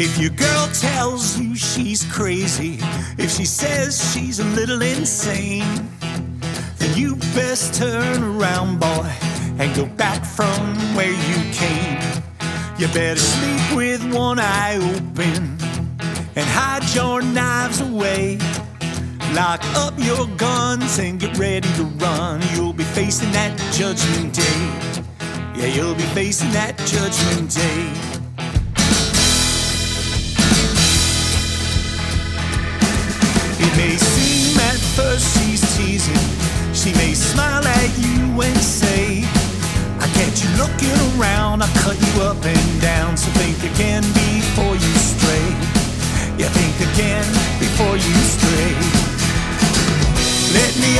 If your girl tells you she's crazy, if she says she's a little insane, then you best turn around, boy, and go back from where you came. You better sleep with one eye open and hide your knives away. Lock up your guns and get ready to run. You'll be facing that judgment day. Yeah, you'll be facing that judgment day.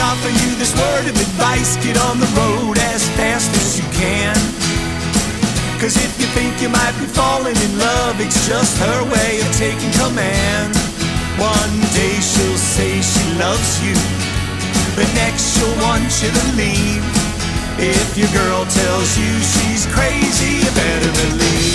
Offer you this word of advice get on the road as fast as you can. Cause if you think you might be falling in love, it's just her way of taking command. One day she'll say she loves you, the next she'll want you to leave. If your girl tells you she's crazy, you better believe.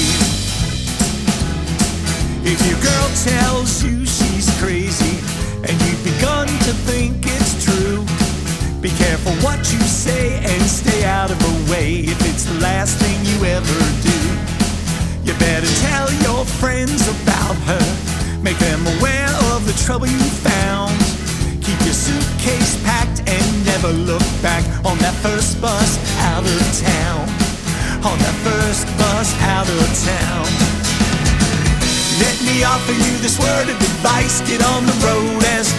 What you say and stay out of her way if it's the last thing you ever do. You better tell your friends about her, make them aware of the trouble you found. Keep your suitcase packed and never look back on that first bus out of town. On that first bus out of town. Let me offer you this word of advice get on the road as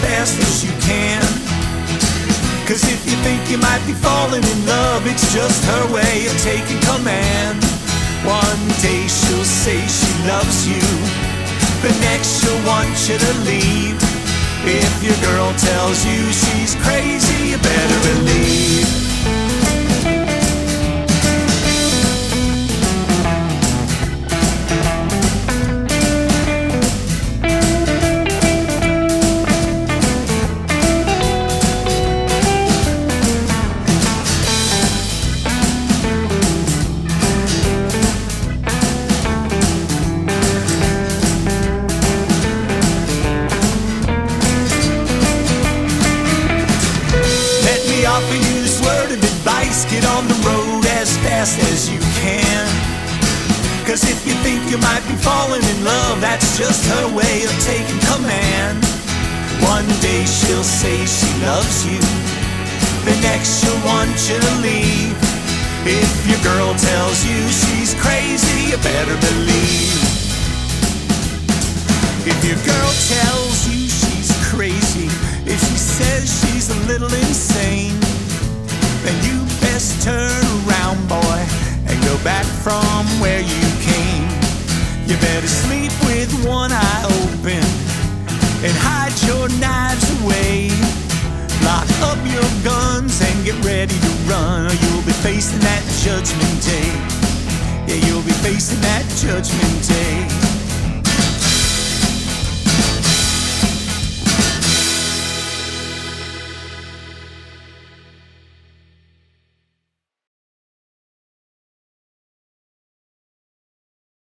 be falling in love, it's just her way of taking command. One day she'll say she loves you, the next she'll want you to leave. If your girl tells you she's crazy, you better believe. Advice get on the road as fast as you can. Cause if you think you might be falling in love, that's just her way of taking command. One day she'll say she loves you, the next she'll want you to leave. If your girl tells you she's crazy, you better believe. From where you came. You better sleep with one eye open and hide your knives away. Lock up your guns and get ready to run, or you'll be facing that judgment day. Yeah, you'll be facing that judgment day.